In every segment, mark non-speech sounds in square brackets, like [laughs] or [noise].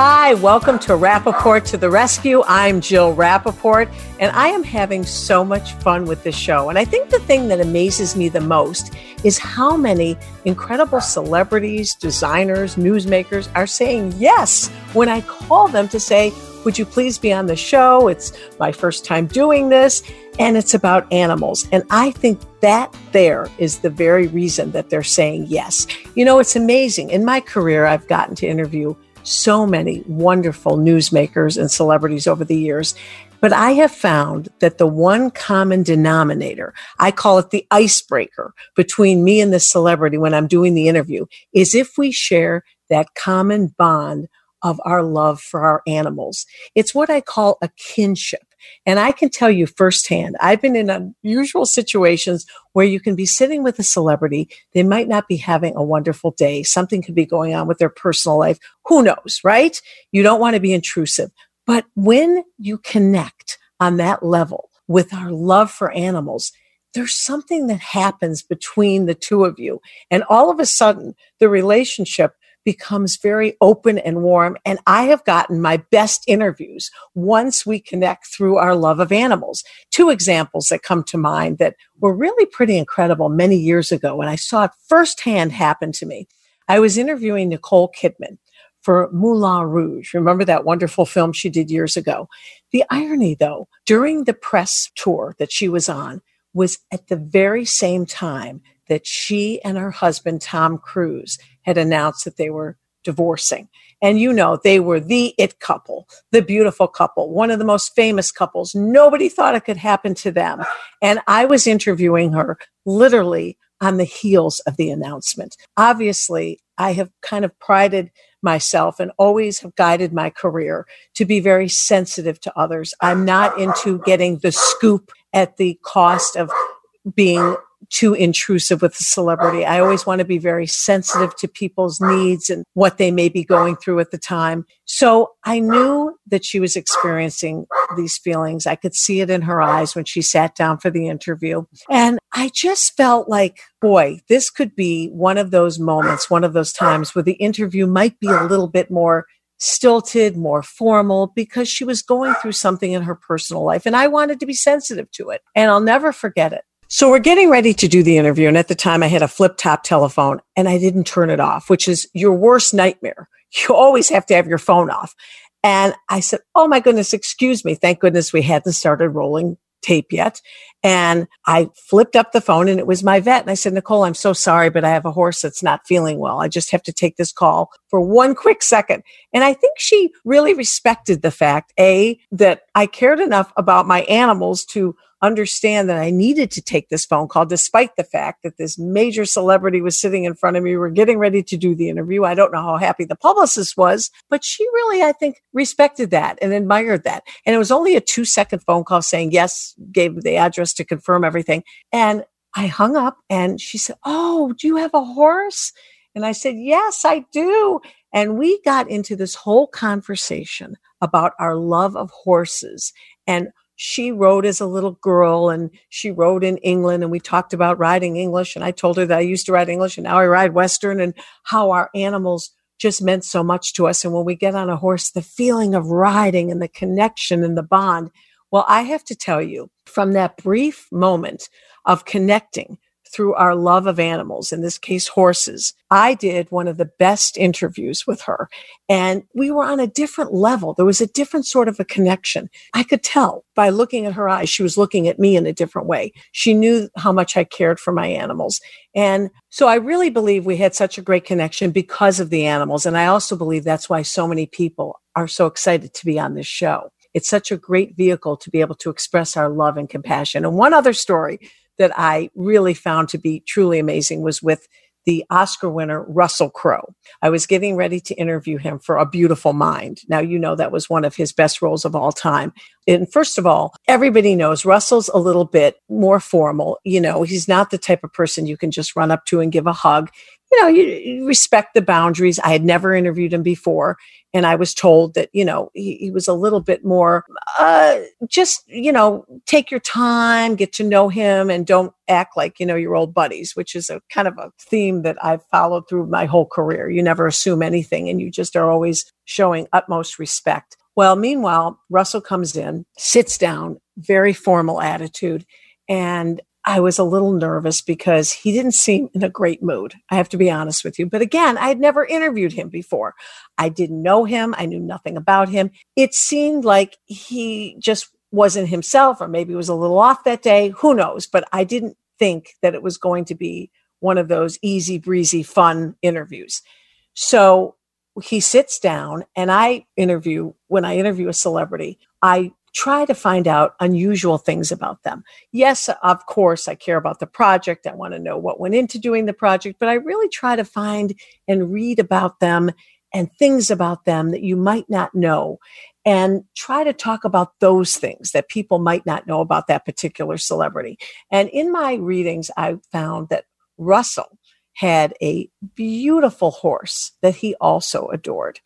Hi, welcome to Rappaport to the Rescue. I'm Jill Rappaport, and I am having so much fun with this show. And I think the thing that amazes me the most is how many incredible celebrities, designers, newsmakers are saying yes when I call them to say, Would you please be on the show? It's my first time doing this, and it's about animals. And I think that there is the very reason that they're saying yes. You know, it's amazing. In my career, I've gotten to interview so many wonderful newsmakers and celebrities over the years. But I have found that the one common denominator, I call it the icebreaker between me and the celebrity when I'm doing the interview, is if we share that common bond of our love for our animals. It's what I call a kinship. And I can tell you firsthand, I've been in unusual situations where you can be sitting with a celebrity. They might not be having a wonderful day. Something could be going on with their personal life. Who knows, right? You don't want to be intrusive. But when you connect on that level with our love for animals, there's something that happens between the two of you. And all of a sudden, the relationship becomes very open and warm. And I have gotten my best interviews once we connect through our love of animals. Two examples that come to mind that were really pretty incredible many years ago. And I saw it firsthand happen to me. I was interviewing Nicole Kidman for Moulin Rouge. Remember that wonderful film she did years ago? The irony, though, during the press tour that she was on was at the very same time that she and her husband, Tom Cruise, had announced that they were divorcing. And you know, they were the it couple, the beautiful couple, one of the most famous couples. Nobody thought it could happen to them. And I was interviewing her literally on the heels of the announcement. Obviously, I have kind of prided myself and always have guided my career to be very sensitive to others. I'm not into getting the scoop at the cost of being too intrusive with a celebrity. I always want to be very sensitive to people's needs and what they may be going through at the time. So I knew that she was experiencing these feelings. I could see it in her eyes when she sat down for the interview. And I just felt like, boy, this could be one of those moments, one of those times where the interview might be a little bit more stilted, more formal, because she was going through something in her personal life. And I wanted to be sensitive to it. And I'll never forget it. So we're getting ready to do the interview. And at the time I had a flip top telephone and I didn't turn it off, which is your worst nightmare. You always have to have your phone off. And I said, Oh my goodness, excuse me. Thank goodness we hadn't started rolling tape yet. And I flipped up the phone and it was my vet. And I said, Nicole, I'm so sorry, but I have a horse that's not feeling well. I just have to take this call for one quick second. And I think she really respected the fact, A, that I cared enough about my animals to understand that I needed to take this phone call, despite the fact that this major celebrity was sitting in front of me. We are getting ready to do the interview. I don't know how happy the publicist was, but she really, I think, respected that and admired that. And it was only a two second phone call saying yes, gave the address to confirm everything. And I hung up and she said, Oh, do you have a horse? And I said, Yes, I do. And we got into this whole conversation about our love of horses and she rode as a little girl and she rode in England and we talked about riding English and I told her that I used to ride English and now I ride Western and how our animals just meant so much to us. And when we get on a horse, the feeling of riding and the connection and the bond. Well, I have to tell you from that brief moment of connecting through our love of animals, in this case, horses. I did one of the best interviews with her and we were on a different level. There was a different sort of a connection. I could tell by looking at her eyes, she was looking at me in a different way. She knew how much I cared for my animals. And so I really believe we had such a great connection because of the animals. And I also believe that's why so many people are so excited to be on this show. It's such a great vehicle to be able to express our love and compassion. And one other story that I really found to be truly amazing was with the Oscar winner, Russell Crowe. I was getting ready to interview him for A Beautiful Mind. Now, you know that was one of his best roles of all time. And first of all, everybody knows Russell's a little bit more formal. You know, he's not the type of person you can just run up to and give a hug you know, you, respect the boundaries. I had never interviewed him before. And I was told that, you know, he, he was a little bit more, uh, just, you know, take your time, get to know him and don't act like, you know, your old buddies, which is a kind of a theme that I've followed through my whole career. You never assume anything and you just are always showing utmost respect. Well, meanwhile, Russell comes in, sits down, very formal attitude. And I was a little nervous because he didn't seem in a great mood. I have to be honest with you. But again, I had never interviewed him before. I didn't know him. I knew nothing about him. It seemed like he just wasn't himself, or maybe was a little off that day. Who knows? But I didn't think that it was going to be one of those easy breezy, fun interviews. So he sits down and I interview, when I interview a celebrity, I try to find out unusual things about them. Yes, of course, I care about the project. I want to know what went into doing the project, but I really try to find and read about them and things about them that you might not know and try to talk about those things that people might not know about that particular celebrity. And in my readings, I found that Russell had a beautiful horse that he also adored.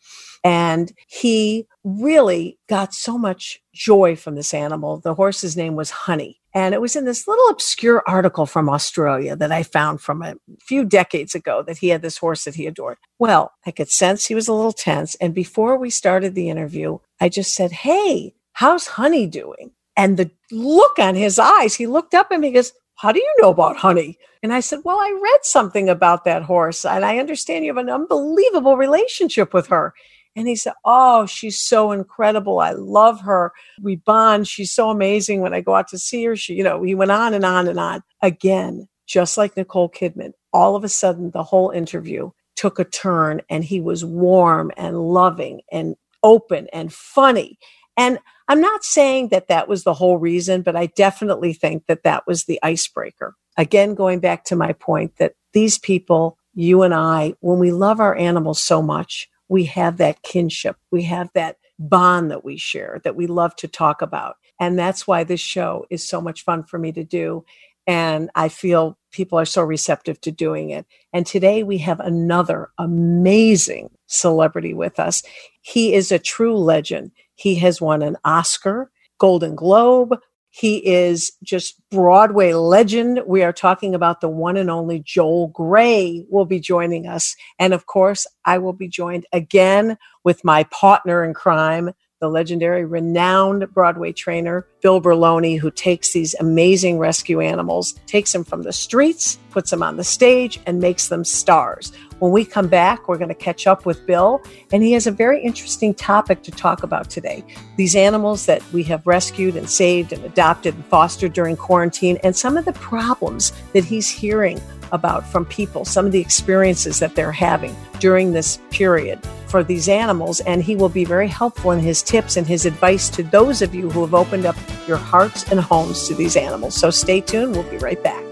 And he really got so much joy from this animal. The horse's name was Honey. And it was in this little obscure article from Australia that I found from a few decades ago that he had this horse that he adored. Well, I could sense he was a little tense. And before we started the interview, I just said, Hey, how's Honey doing? And the look on his eyes, he looked up at me and goes, How do you know about Honey? And I said, Well, I read something about that horse, and I understand you have an unbelievable relationship with her. And he said, Oh, she's so incredible. I love her. We bond. She's so amazing when I go out to see her. She, you know, he went on and on and on. Again, just like Nicole Kidman, all of a sudden the whole interview took a turn and he was warm and loving and open and funny. And I'm not saying that that was the whole reason, but I definitely think that that was the icebreaker. Again, going back to my point that these people, you and I, when we love our animals so much, we have that kinship. We have that bond that we share that we love to talk about. And that's why this show is so much fun for me to do. And I feel people are so receptive to doing it. And today we have another amazing celebrity with us. He is a true legend. He has won an Oscar, Golden Globe, he is just Broadway legend. We are talking about the one and only Joel Grey will be joining us. And of course, I will be joined again with my partner in crime, the legendary, renowned Broadway trainer, Bill Berloni, who takes these amazing rescue animals, takes them from the streets, puts them on the stage, and makes them stars. When we come back, we're going to catch up with Bill, and he has a very interesting topic to talk about today. These animals that we have rescued and saved and adopted and fostered during quarantine, and some of the problems that he's hearing about from people, some of the experiences that they're having during this period for these animals. And he will be very helpful in his tips and his advice to those of you who have opened up your hearts and homes to these animals. So stay tuned. We'll be right back.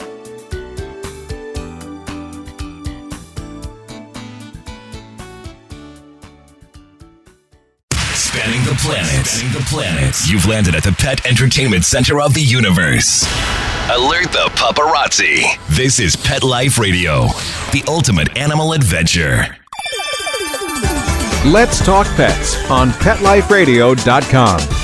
Planet. Spanning the planet. You've landed at the pet entertainment center of the universe. Alert the paparazzi. This is Pet Life Radio, the ultimate animal adventure. Let's talk pets on PetLifeRadio.com.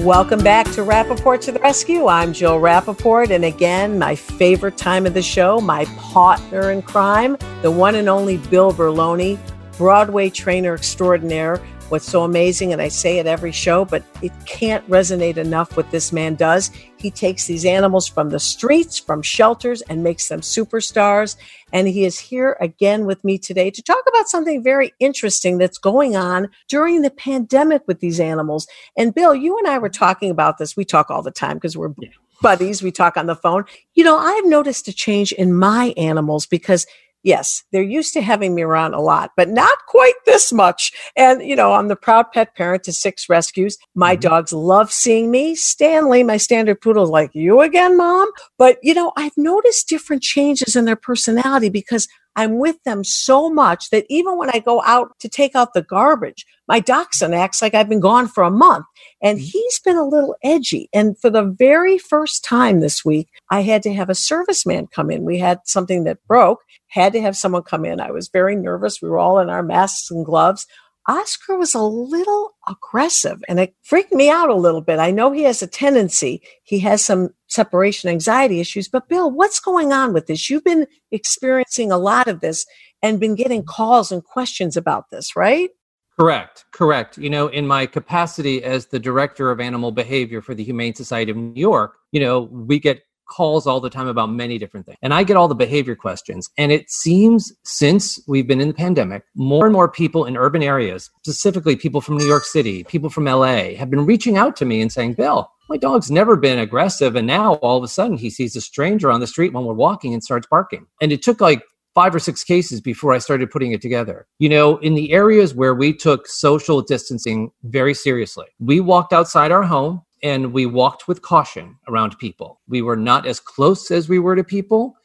Welcome back to Rappaport to the Rescue. I'm Jill Rappaport. And again, my favorite time of the show, my partner in crime, the one and only Bill Berloni, Broadway trainer extraordinaire, what's so amazing, and I say it every show, but it can't resonate enough what this man does. He takes these animals from the streets, from shelters, and makes them superstars. And he is here again with me today to talk about something very interesting that's going on during the pandemic with these animals. And Bill, you and I were talking about this. We talk all the time because we're buddies, we talk on the phone. You know, I've noticed a change in my animals because yes, they're used to having me around a lot, but not quite this much. And, you know, I'm the proud pet parent to six rescues. My mm-hmm. dogs love seeing me. Stanley, my standard poodle, is like, you again, mom? But, you know, I've noticed different changes in their personality because I'm with them so much that even when I go out to take out the garbage, my dachshund acts like I've been gone for a month. And mm-hmm. he's been a little edgy. And for the very first time this week, I had to have a serviceman come in. We had something that broke, had to have someone come in. I was very nervous. We were all in our masks and gloves. Oscar was a little aggressive and it freaked me out a little bit. I know he has a tendency, he has some separation anxiety issues, but Bill, what's going on with this? You've been experiencing a lot of this and been getting calls and questions about this, right? Correct, correct. You know, in my capacity as the director of animal behavior for the Humane Society of New York, you know, we get calls all the time about many different things. And I get all the behavior questions. And it seems since we've been in the pandemic, more and more people in urban areas, specifically people from New York City, people from LA, have been reaching out to me and saying, Bill, my dog's never been aggressive. And now all of a sudden he sees a stranger on the street when we're walking and starts barking. And it took like five or six cases before I started putting it together. You know, in the areas where we took social distancing very seriously, we walked outside our home and we walked with caution around people. We were not as close as we were to people.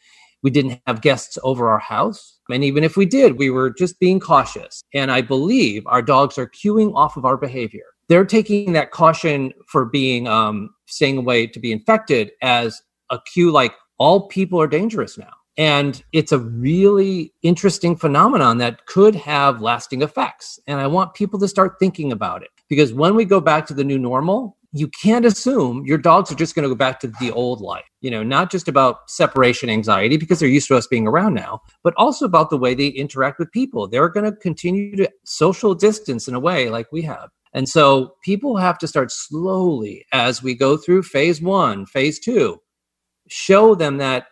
We didn't have guests over our house. And even if we did, we were just being cautious. And I believe our dogs are cueing off of our behavior. They're taking that caution for being um, staying away to be infected as a cue like all people are dangerous now. And it's a really interesting phenomenon that could have lasting effects. And I want people to start thinking about it because when we go back to the new normal, you can't assume your dogs are just going to go back to the old life. You know, not just about separation anxiety because they're used to us being around now, but also about the way they interact with people. They're going to continue to social distance in a way like we have. And so people have to start slowly as we go through phase one, phase two, show them that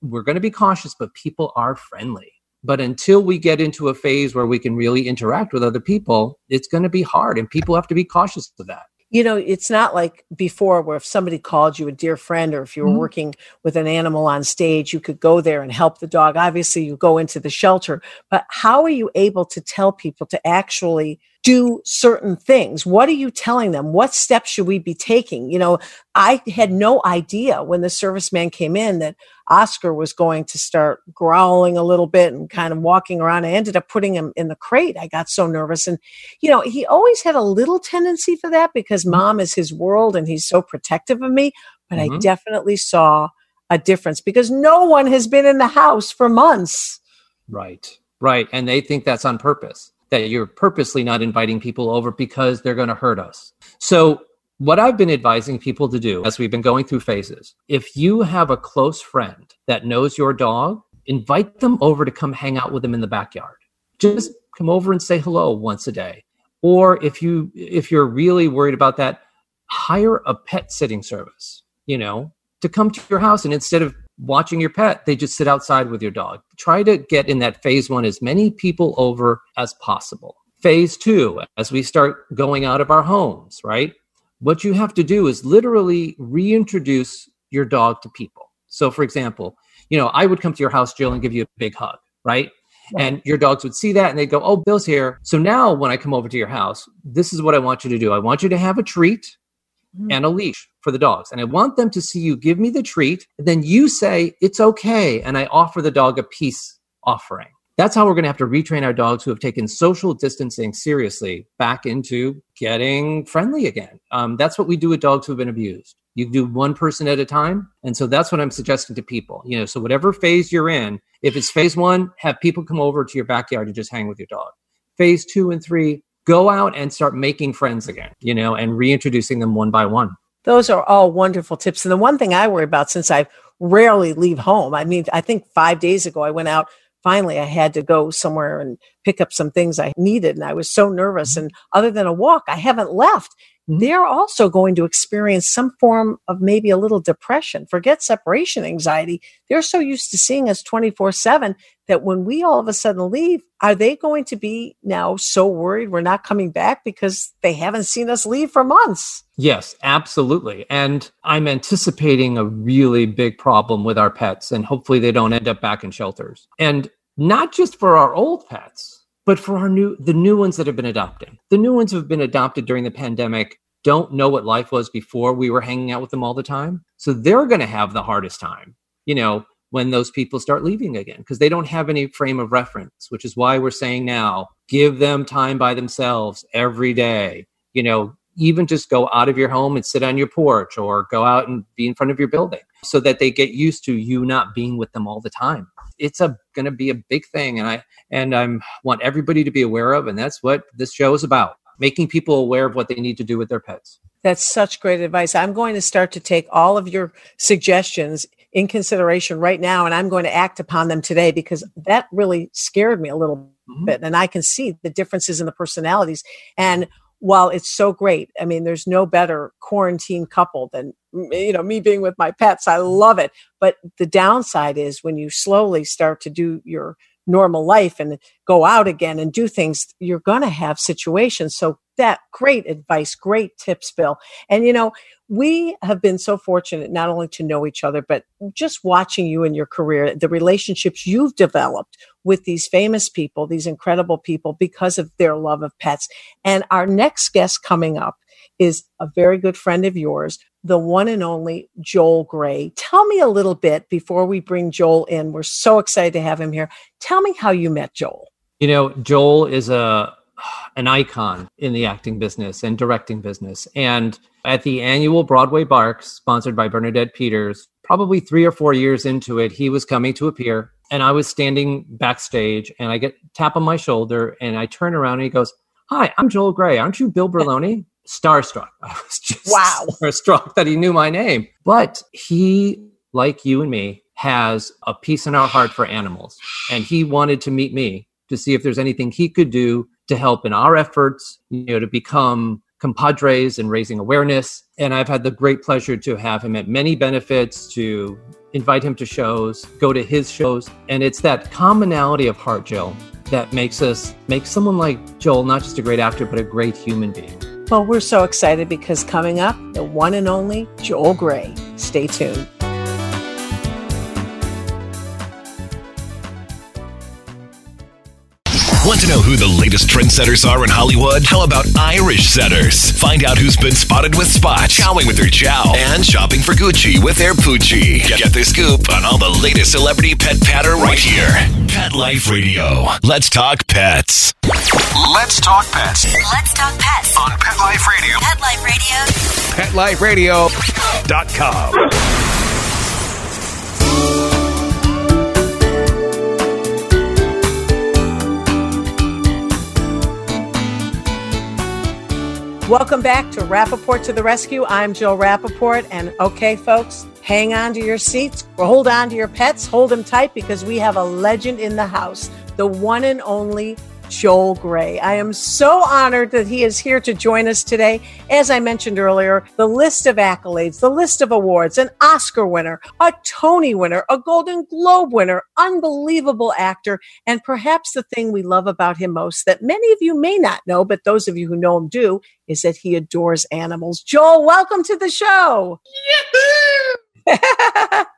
we're going to be cautious, but people are friendly. But until we get into a phase where we can really interact with other people, it's going to be hard. And people have to be cautious of that you know, it's not like before where if somebody called you a dear friend or if you were mm-hmm. working with an animal on stage, you could go there and help the dog. Obviously, you go into the shelter, but how are you able to tell people to actually do certain things? What are you telling them? What steps should we be taking? You know, I had no idea when the serviceman came in that Oscar was going to start growling a little bit and kind of walking around. I ended up putting him in the crate. I got so nervous. And, you know, he always had a little tendency for that because mm-hmm. mom is his world and he's so protective of me. But mm-hmm. I definitely saw a difference because no one has been in the house for months. Right. Right. And they think that's on purpose that you're purposely not inviting people over because they're going to hurt us. So, what I've been advising people to do as we've been going through phases, if you have a close friend that knows your dog, invite them over to come hang out with them in the backyard. Just come over and say hello once a day. Or if you if you're really worried about that, hire a pet sitting service, you know, to come to your house and instead of watching your pet, they just sit outside with your dog. Try to get in that phase one as many people over as possible. Phase two, as we start going out of our homes, right? What you have to do is literally reintroduce your dog to people. So, for example, you know, I would come to your house, Jill, and give you a big hug, right? And your dogs would see that and they'd go, Oh, Bill's here. So now when I come over to your house, this is what I want you to do. I want you to have a treat mm-hmm. and a leash for the dogs. And I want them to see you give me the treat. And then you say, it's okay. And I offer the dog a peace offering. That's how we're going to have to retrain our dogs who have taken social distancing seriously back into getting friendly again. Um, that's what we do with dogs who've been abused. You do one person at a time. And so that's what I'm suggesting to people. You know, so whatever phase you're in, if it's phase one, have people come over to your backyard and just hang with your dog. Phase two and three, go out and start making friends again, you know, and reintroducing them one by one. Those are all wonderful tips. And the one thing I worry about since I rarely leave home, I mean, I think five days ago I went out. Finally, I had to go somewhere and pick up some things I needed. And I was so nervous. Mm-hmm. And other than a walk, I haven't left. Mm-hmm. They're also going to experience some form of maybe a little depression. Forget separation anxiety. They're so used to seeing us 24 7 that when we all of a sudden leave, are they going to be now so worried we're not coming back because they haven't seen us leave for months? Yes, absolutely. And I'm anticipating a really big problem with our pets, and hopefully they don't end up back in shelters. And not just for our old pets, but for our new the new ones that have been adopting. The new ones who have been adopted during the pandemic don't know what life was before we were hanging out with them all the time. So they're going to have the hardest time, you know, when those people start leaving again because they don't have any frame of reference, which is why we're saying now give them time by themselves every day. You know, even just go out of your home and sit on your porch or go out and be in front of your building so that they get used to you not being with them all the time it's a going to be a big thing and i and i'm want everybody to be aware of and that's what this show is about making people aware of what they need to do with their pets. That's such great advice. I'm going to start to take all of your suggestions in consideration right now and i'm going to act upon them today because that really scared me a little mm-hmm. bit and i can see the differences in the personalities. And while it's so great, I mean, there's no better quarantine couple than you know me being with my pets. I love it. But the downside is when you slowly start to do your normal life and go out again and do things, you're going to have situations. So that great advice, great tips, Bill. And you know, we have been so fortunate not only to know each other, but just watching you in your career, the relationships you've developed with these famous people, these incredible people, because of their love of pets. And our next guest coming up is a very good friend of yours, the one and only Joel Grey. Tell me a little bit before we bring Joel in. We're so excited to have him here. Tell me how you met Joel. You know, Joel is a an icon in the acting business and directing business. And at the annual Broadway Barks, sponsored by Bernadette Peters, probably three or four years into it, he was coming to appear. And I was standing backstage and I get tap on my shoulder and I turn around and he goes, Hi, I'm Joel Grey. Aren't you Bill Berloni? Starstruck. [laughs] I was just wow. starstruck that he knew my name. But he, like you and me, has a piece in our heart for animals. And he wanted to meet me to see if there's anything he could do to help in our efforts, you know, to become compadres and raising awareness. And I've had the great pleasure to have him at many benefits, to invite him to shows, go to his shows. And it's that commonality of heart, Jill, that makes us make someone like Joel not just a great actor, but a great human being. Well, we're so excited because coming up, the one and only Joel Grey. Stay tuned. To know who the latest trendsetters are in Hollywood? How about Irish setters? Find out who's been spotted with Spot, chowing with their chow, and shopping for Gucci with their Poochie. Get, get the scoop on all the latest celebrity pet patter right here. Pet Life Radio. Let's talk pets. Let's talk pets. Let's talk pets on Pet Life Radio. Pet Life Radio. PetLifeRadio.com. Welcome back to Rappaport to the Rescue. I'm Jill Rappaport. And okay, folks, hang on to your seats, or hold on to your pets, hold them tight because we have a legend in the house, the one and only Joel Grey. I am so honored that he is here to join us today. As I mentioned earlier, the list of accolades, the list of awards, an Oscar winner, a Tony winner, a Golden Globe winner, unbelievable actor, and perhaps the thing we love about him most that many of you may not know, but those of you who know him do, is that he adores animals. Joel, welcome to the show. [laughs]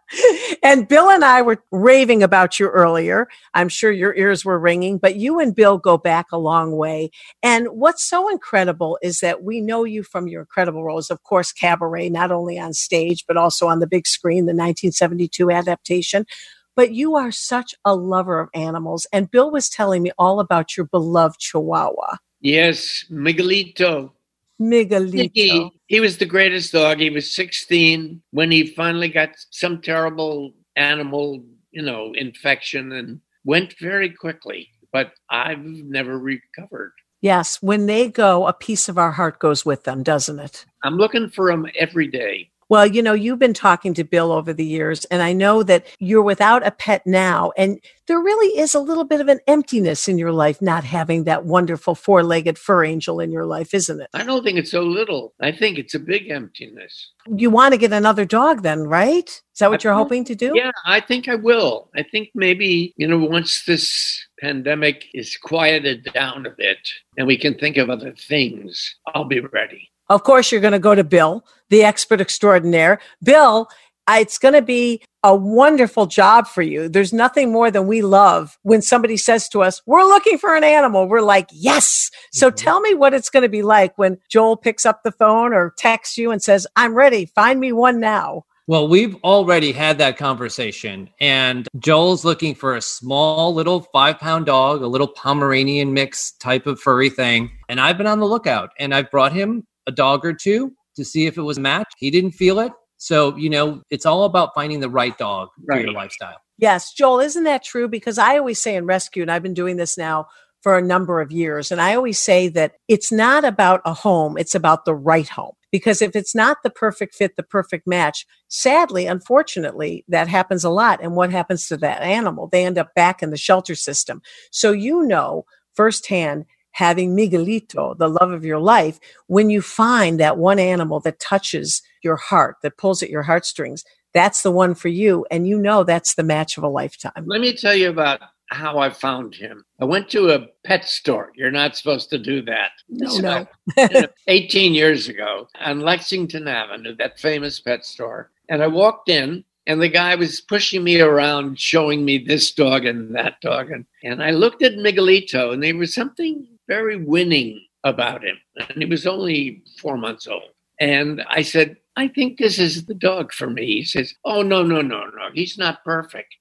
and Bill and I were raving about you earlier. I'm sure your ears were ringing, but you and Bill go back a long way. And what's so incredible is that we know you from your incredible roles, of course, Cabaret, not only on stage, but also on the big screen, the 1972 adaptation. But you are such a lover of animals. And Bill was telling me all about your beloved Chihuahua. Yes, Miguelito. Miguelito. He was the greatest dog. He was 16 when he finally got some terrible animal, you know, infection and went very quickly. But I've never recovered. Yes, when they go, a piece of our heart goes with them, doesn't it? I'm looking for them every day. Well, you know, you've been talking to Bill over the years, and I know that you're without a pet now. And there really is a little bit of an emptiness in your life not having that wonderful four legged fur angel in your life, isn't it? I don't think it's so little. I think it's a big emptiness. You want to get another dog then, right? Is that what I you're think, hoping to do? Yeah, I think I will. I think maybe, you know, once this pandemic is quieted down a bit and we can think of other things, I'll be ready. Of course, you're going to go to Bill, the expert extraordinaire. Bill, it's going to be a wonderful job for you. There's nothing more than we love when somebody says to us, We're looking for an animal. We're like, Yes. So Mhm. tell me what it's going to be like when Joel picks up the phone or texts you and says, I'm ready. Find me one now. Well, we've already had that conversation, and Joel's looking for a small little five pound dog, a little Pomeranian mix type of furry thing. And I've been on the lookout, and I've brought him a dog or two to see if it was a match. He didn't feel it. So, you know, it's all about finding the right dog for your lifestyle. Yes, Joel, isn't that true? Because I always say in rescue, and I've been doing this now for a number of years, and I always say that it's not about a home, it's about the right home. Because if it's not the perfect fit, the perfect match, sadly, unfortunately, that happens a lot. And what happens to that animal? They end up back in the shelter system. So you know firsthand having Miguelito, the love of your life, when you find that one animal that touches your heart, that pulls at your heartstrings, that's the one for you. And you know that's the match of a lifetime. Let me tell you about how I found him. I went to a pet store. You're not supposed to do that. No, So, no. you [laughs] know, 18 years ago on Lexington Avenue, that famous pet store. And I walked in, and the guy was pushing me around, showing me this dog and that dog. And, and I looked at Miguelito, and there was something very winning about him. And he was only four months old. And I said, I think this is the dog for me. He says, Oh, no, no, no, no. He's not perfect.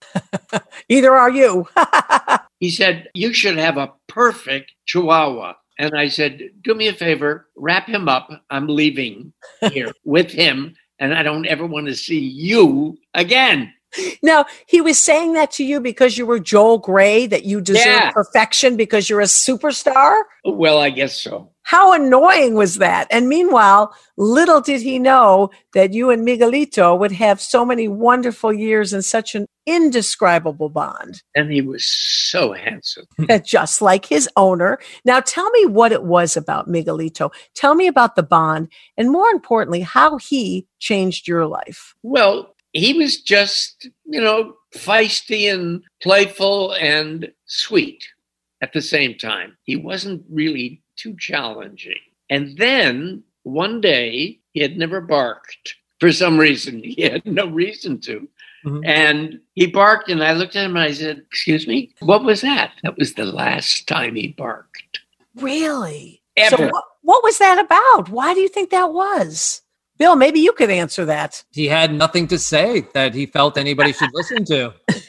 [laughs] Either are you. [laughs] He said, You should have a perfect chihuahua. And I said, Do me a favor, wrap him up. I'm leaving here [laughs] with him, and I don't ever want to see you again. Now, he was saying that to you because you were Joel Grey, that you deserve Yeah. perfection because you're a superstar? Well, I guess so. How annoying was that? And meanwhile, little did he know that you and Miguelito would have so many wonderful years and such an indescribable bond, And he was so handsome. [laughs] just like his owner. Now, tell me what it was about Miguelito. Tell me about the bond, and more importantly, how he changed your life. Well, he was just, you know, feisty and playful and sweet at the same time. He wasn't really too challenging. And then one day, he had never barked for some reason. He had no reason to. Mhm. And he barked, and I looked at him and I said, Excuse me, what was that? That was the last time he barked. Really? Ever. So, what, what was that about? Why do you think that was? Bill, maybe you could answer that. He had nothing to say that he felt anybody should listen to. [laughs]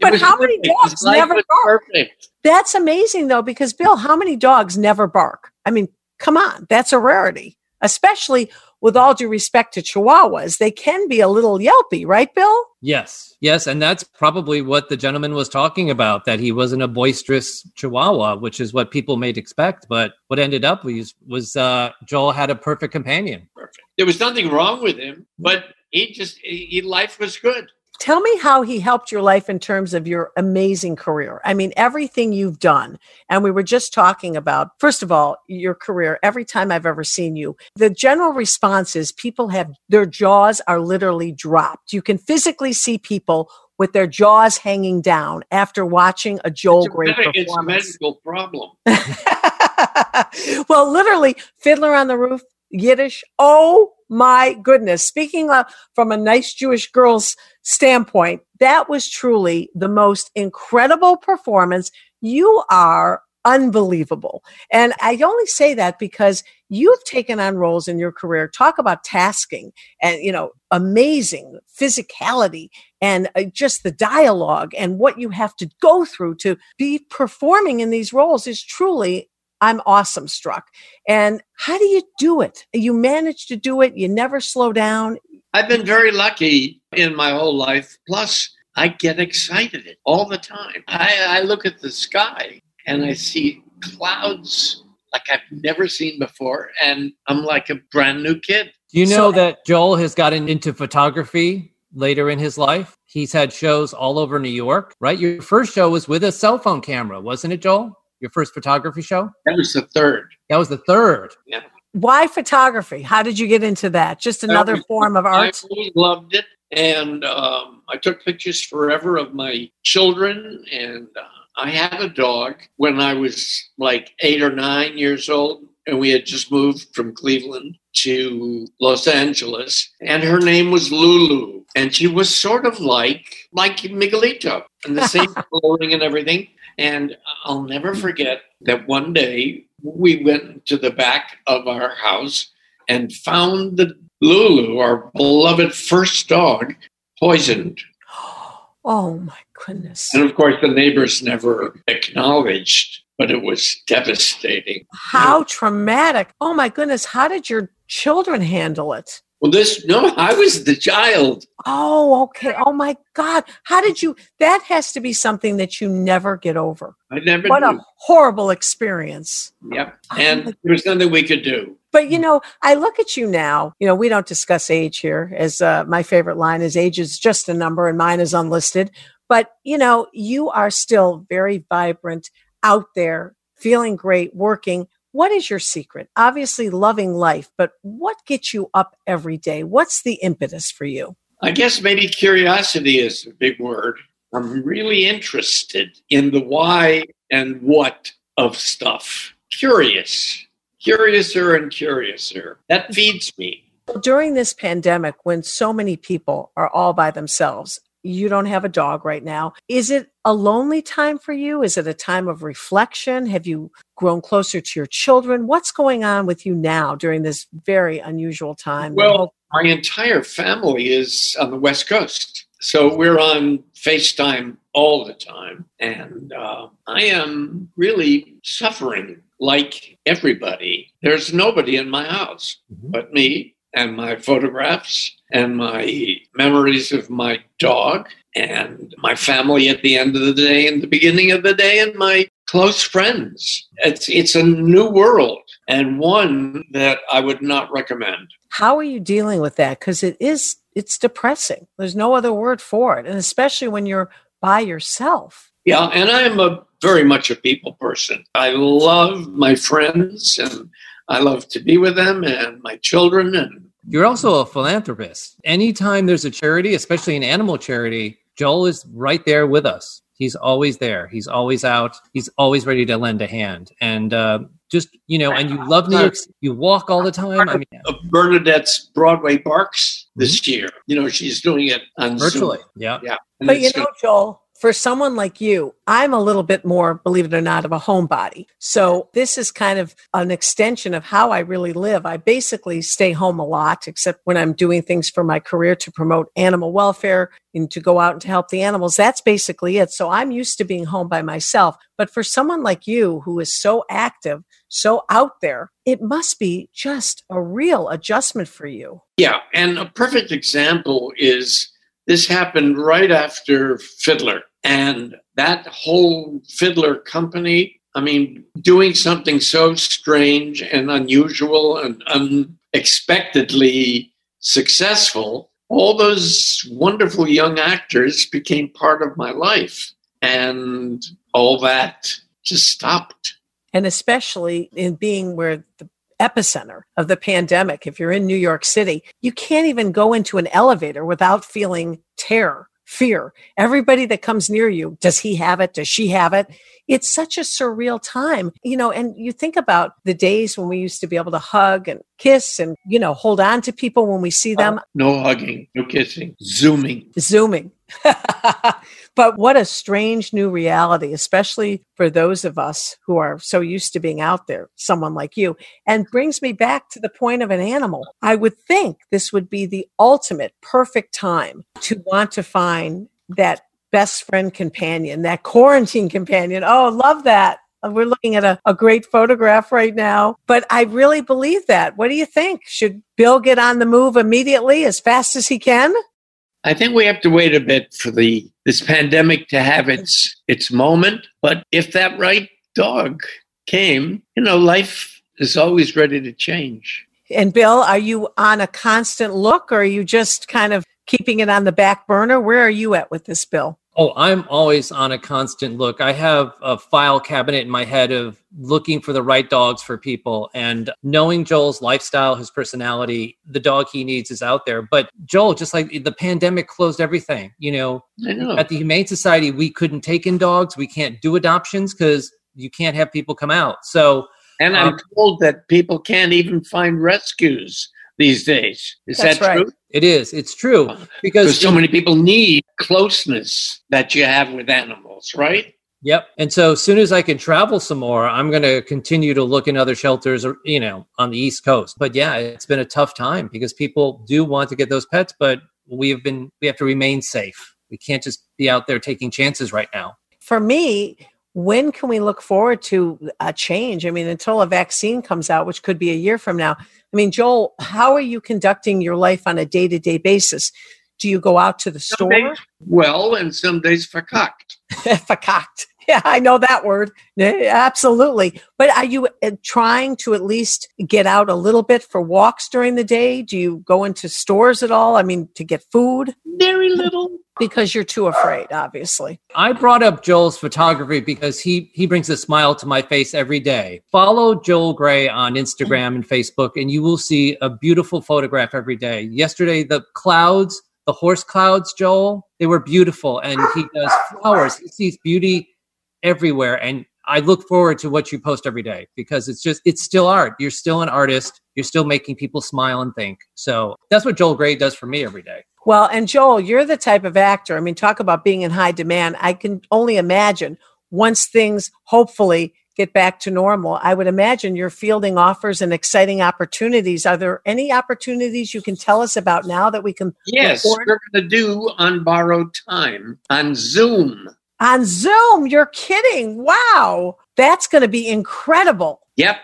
But was how many dogs His never bark? perfect. That's amazing, though, because Bill, how many dogs never bark? I mean, come on, that's a rarity, especially with all due respect to Chihuahuas. They can be a little yelpy, right, Bill? Yes, yes, and that's probably what the gentleman was talking about. That he wasn't a boisterous Chihuahua, which is what people may expect. But what ended up was was uh, Joel had a perfect companion. perfect. There was nothing wrong with him, mm-hmm. but he just he, life was good. Tell me how he helped your life in terms of your amazing career. I mean, everything you've done. And we were just talking about, first of all, your career. Every time I've ever seen you, the general response is people have their jaws are literally dropped. You can physically see people with their jaws hanging down after watching a Joel It's a, Grey medi- it's a performance. medical problem. [laughs] well, literally, Fiddler on the Roof, Yiddish. Oh my goodness. Speaking of, from a nice Jewish girl's standpoint, that was truly the most incredible performance. You are unbelievable. And I only say that because you've taken on roles in your career. Talk about tasking and, you know, amazing physicality and uh, just the dialogue and what you have to go through to be performing in these roles is truly I'm awesome struck. And how do you do it? You manage to do it. You never slow down. I've been very lucky in my whole life. Plus, I get excited all the time. I, I look at the sky and I see clouds like I've never seen before, and I'm like a brand new kid. Do you know So- that Joel has gotten into photography later in his life? He's had shows all over New York, right? Your first show was with a cell phone camera, wasn't it, Joel? Your first photography show? That was the third. That was the third. Why photography? How did you get into that? Just another Um, form of art? I art? always loved it, and um, I took pictures forever of my children. And uh, I had a dog when I was like eight or nine years old, and we had just moved from Cleveland to Los Angeles, and her name was Lulu, and she was sort of like like Miguelito, and the same [laughs] coloring and everything. And I'll never forget that one day we went to the back of our house and found the Lulu, our beloved first dog, poisoned. [gasps] Oh my goodness. And of course, the neighbors never acknowledged, but it was devastating. How traumatic. Oh my goodness. How did your children handle it? Well, this, no, I was the child. Oh, okay. Oh my God. How did you? That has to be something that you never get over. I never What knew. a horrible experience. Yep. Oh, And there was nothing we could do. But you know, I look at you now. You know, we don't discuss age here, as uh, my favorite line is age is just a number and mine is unlisted. But you know, you are still very vibrant, out there, feeling great, working. What is your secret? Obviously, loving life, but what gets you up every day? What's the impetus for you? I guess maybe curiosity is a big word. I'm really interested in the why and what of stuff. Curious, curiouser and curiouser. That feeds me. During this pandemic, when so many people are all by themselves, you don't have a dog right now. Is it a lonely time for you? Is it a time of reflection? Have you grown closer to your children? What's going on with you now during this very unusual time? Well, my entire family is on the West Coast. So we're on FaceTime all the time. And uh, I am really suffering like everybody. There's nobody in my house but me and my photographs and my memories of my dog and my family at the end of the day and the beginning of the day and my close friends. It's, it's a new world and one that I would not recommend. how are you dealing with that? Because it is, it's depressing. There's no other word for it. And especially when you're by yourself. Yeah, and I'm a very much a people person. I love my friends and I love to be with them and my children and You're also a philanthropist. Anytime there's a charity, especially an animal charity, Joel is right there with us. He's always there. He's always out. He's always ready to lend a hand. And uh, just you know, and you love New York. You walk all the time. I mean, Bernadette's Broadway Barks this year. You know, she's doing it on Zoom. virtually. Yeah. Yeah. And But you it's know, Joel, for someone like you, I'm a little bit more, believe it or not, of a homebody. So this is kind of an extension of how I really live. I basically stay home a lot, except when I'm doing things for my career to promote animal welfare and to go out and to help the animals. That's basically it. So I'm used to being home by myself. But for someone like you who is so active, so out there, it must be just a real adjustment for you. Yeah, and a perfect example is this happened right after Fiddler. And that whole Fiddler company, I mean, doing something so strange and unusual and unexpectedly successful, all those wonderful young actors became part of my life. And all that just stopped. and especially in being where the epicenter of the pandemic. If you're in new york city you can't even go into an elevator without feeling terror fear. Everybody that comes near you does he have it? Does she have it? It's such a surreal time you know and you think about the days when we used to be able to hug and kiss and you know hold on to people when we see oh, them. No hugging, no kissing, zooming. zooming. [laughs] but what a strange new reality, especially for those of us who are so used to being out there, someone like you. And brings me back to the point of an animal. I would think this would be the ultimate perfect time to want to find that best friend companion, that quarantine companion. Oh, love that. We're looking at a, a great photograph right now, but I really believe that. What do you think? Should Bill get on the move immediately as fast as he can? I think we have to wait a bit for the this pandemic to have its its moment. But if that right dog came, you know, life is always ready to change. And Bill, are you on a constant look or are you just kind of keeping it on the back burner? Where are you at with this, Bill? Oh, I'm always on a constant look. I have a file cabinet in my head of looking for the right dogs for people and knowing Joel's lifestyle, his personality, the dog he needs is out there. But Joel, just like the pandemic closed everything, you know, I know. at the Humane Society, we couldn't take in dogs. We can't do adoptions because you can't have people come out. So And I'm Um, told that people can't even find rescues these days. Is That's that right. true? It is. It's true Because because so many people need closeness that you have with animals, right? Yep. And so as soon as I can travel some more, I'm going to continue to look in other shelters or, you know, on the East Coast. But yeah, it's been a tough time because people do want to get those pets, but we have been, we have to remain safe. We can't just be out there taking chances right now. For me, when can we look forward to a change? I mean, until a vaccine comes out, which could be a year from now. I mean, Joel, how are you conducting your life on a day to day basis? Do you go out to the Some store? well and some days verkauft. [laughs] Verkauft. [laughs] Yeah, I know that word. Absolutely. But are you uh, trying to at least get out a little bit for walks during the day? Do you go into stores at all? I mean, to get food? Very little. Because you're too afraid, obviously. I brought up Joel's photography because he he brings a smile to my face every day. Follow Joel Grey on Instagram and Facebook, and you will see a beautiful photograph every day. Yesterday, the clouds, the horse clouds, Joel, they were beautiful, and he does flowers. He sees beauty everywhere, and I look forward to what you post every day because it's just it's still art. You're still an artist. You're still making people smile and think. So that's what Joel Grey does for me every day. Well, and Joel, you're the type of actor. I mean, talk about being in high demand. I can only imagine once things hopefully get back to normal, I would imagine you're fielding offers and exciting opportunities. Are there any opportunities you can tell us about now that we can Yes, look forward- we're going to do on borrowed time on Zoom. On Zoom? You're kidding. Wow. That's going to be incredible. Yep.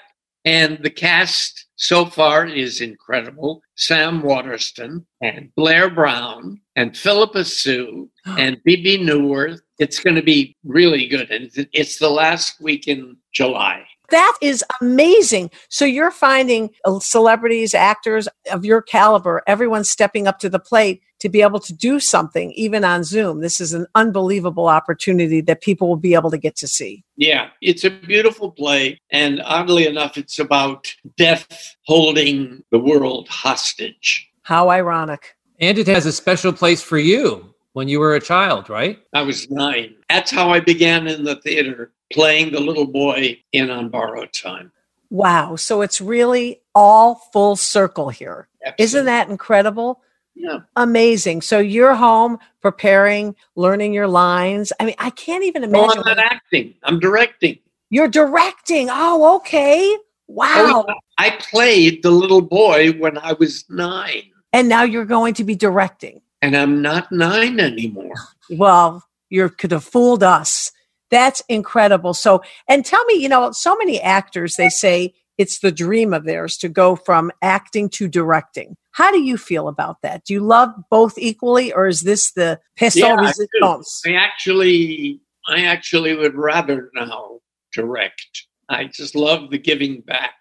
And the cast so far is incredible. Sam Waterston and Blair Brown and Phillipa Soo [gasps] and Bebe Neuwirth. It's going to be really good. And it's- the last week in July. That is amazing. So you're finding uh, celebrities, actors of your caliber, everyone stepping up to the plate to be able to do something, even on Zoom. This is an unbelievable opportunity that people will be able to get to see. Yeah, it's a beautiful play. And oddly enough, it's about death holding the world hostage. How ironic. And it has a special place for you when you were a child, right? I was nine. That's how I began in the theater, playing the little boy in On Borrowed Time. Wow. So it's really all full circle here. Isn't that incredible? Yeah. Amazing. So you're home preparing, learning your lines. I mean, I can't even oh, No, imagine. I'm not acting. I'm directing. You're directing. Oh, okay. Wow. Oh, I played the little boy when I was nine, And now you're going to be directing. and I'm not nine anymore. Well, you could have fooled us. That's incredible. So, and tell me, you know, so many actors, they say it's the dream of theirs to go from acting to directing. How do you feel about that? Do you love both equally, or is this the pistol Yeah, I do. I actually, I actually would rather now direct. I just love the giving back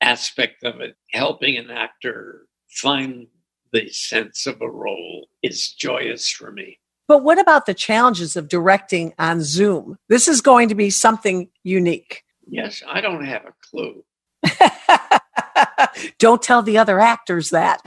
aspect of it. Helping an actor find the sense of a role is joyous for me. But what about the challenges of directing on Zoom? This is going to be something unique. Yes, I don't have a clue. [laughs] [laughs] Don't tell the other actors that.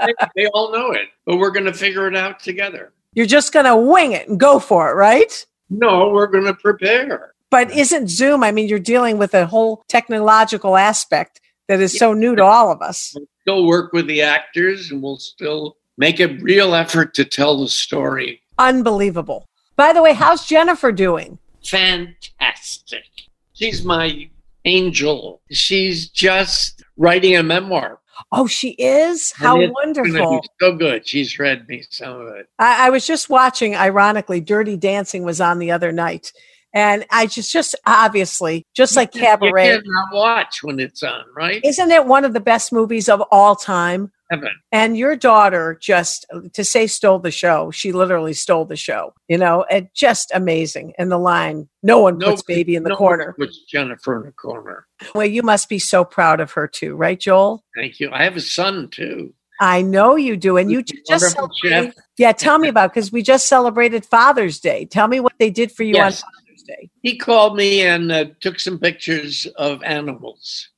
they, [laughs] they all know it, but we're going to figure it out together. You're just going to wing it and go for it, right? No, we're going to prepare. But isn't Zoom, I mean, you're dealing with a whole technological aspect that is so new to all of us. We'll still work with the actors and we'll still make a real effort to tell the story. Unbelievable. By the way, how's Jennifer doing? Fantastic. She's my angel. She's just writing a memoir. Oh, she is? How wonderful. So good. She's read me some of it. I, I was just watching, ironically, Dirty Dancing was on the other night. And I just, just obviously, just like Cabaret. You cannot watch when it's on, right? isn't it one of the best movies of all time? Heaven. And your daughter just to say stole the show. She literally stole the show. You know, it just amazing. And the line, no one puts baby in the no corner. Puts Jennifer in the corner. Well, you must be so proud of her too, right, Joel? Thank you. I have a son too. I know you do. And you ju- just celebrated, yeah, tell me about because we just celebrated Father's Day. Tell me what they did for you Yes. on Father's Day. He called me and uh, took some pictures of animals.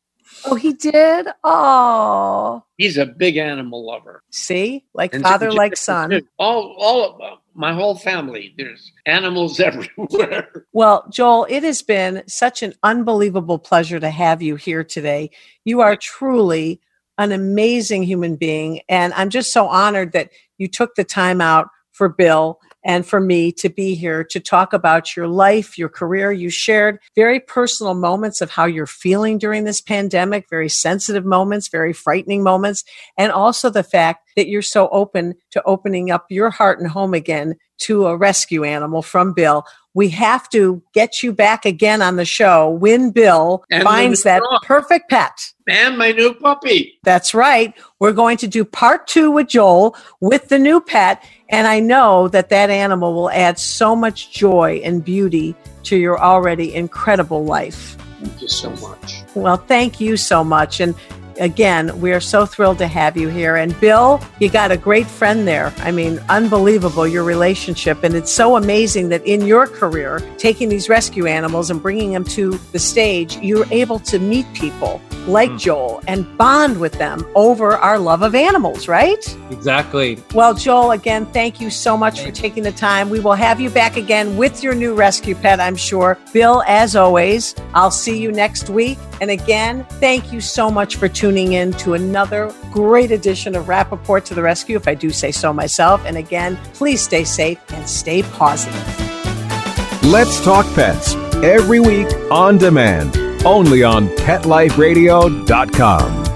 Oh, he did? Oh. He's a big animal lover. See? Like And father, like son. All, all of uh, my whole family. There's animals [laughs] everywhere. Well, Joel, it has been such an unbelievable pleasure to have you here today. You are truly an amazing human being. And I'm just so honored that you took the time out for Bill and for me to be here to talk about your life, your career. You shared very personal moments of how you're feeling during this pandemic, very sensitive moments, very frightening moments, and also the fact that you're so open to opening up your heart and home again to a rescue animal from Bill. We have to get you back again on the show when Bill And finds that perfect pet. And my new puppy. That's right. We're going to do part two with Joel with the new pet. And I know that that animal will add so much joy and beauty to your already incredible life. Thank you so much. Well, thank you so much. And again, we are so thrilled to have you here. And Bill, you got a great friend there. I mean, unbelievable your relationship. And it's so amazing that in your career, taking these rescue animals and bringing them to the stage, you're able to meet people like hmm. Joel and bond with them over our love of animals, right? Exactly. Well, Joel, again, thank you so much for taking the time. We will have you back again with your new rescue pet, I'm sure. Bill, as always, I'll see you next week. And again, thank you so much for tuning in to another great edition of Rappaport to the Rescue, if I do say so myself. And again, please stay safe and stay positive. Let's Talk Pets every week on demand, only on PetLifeRadio.com.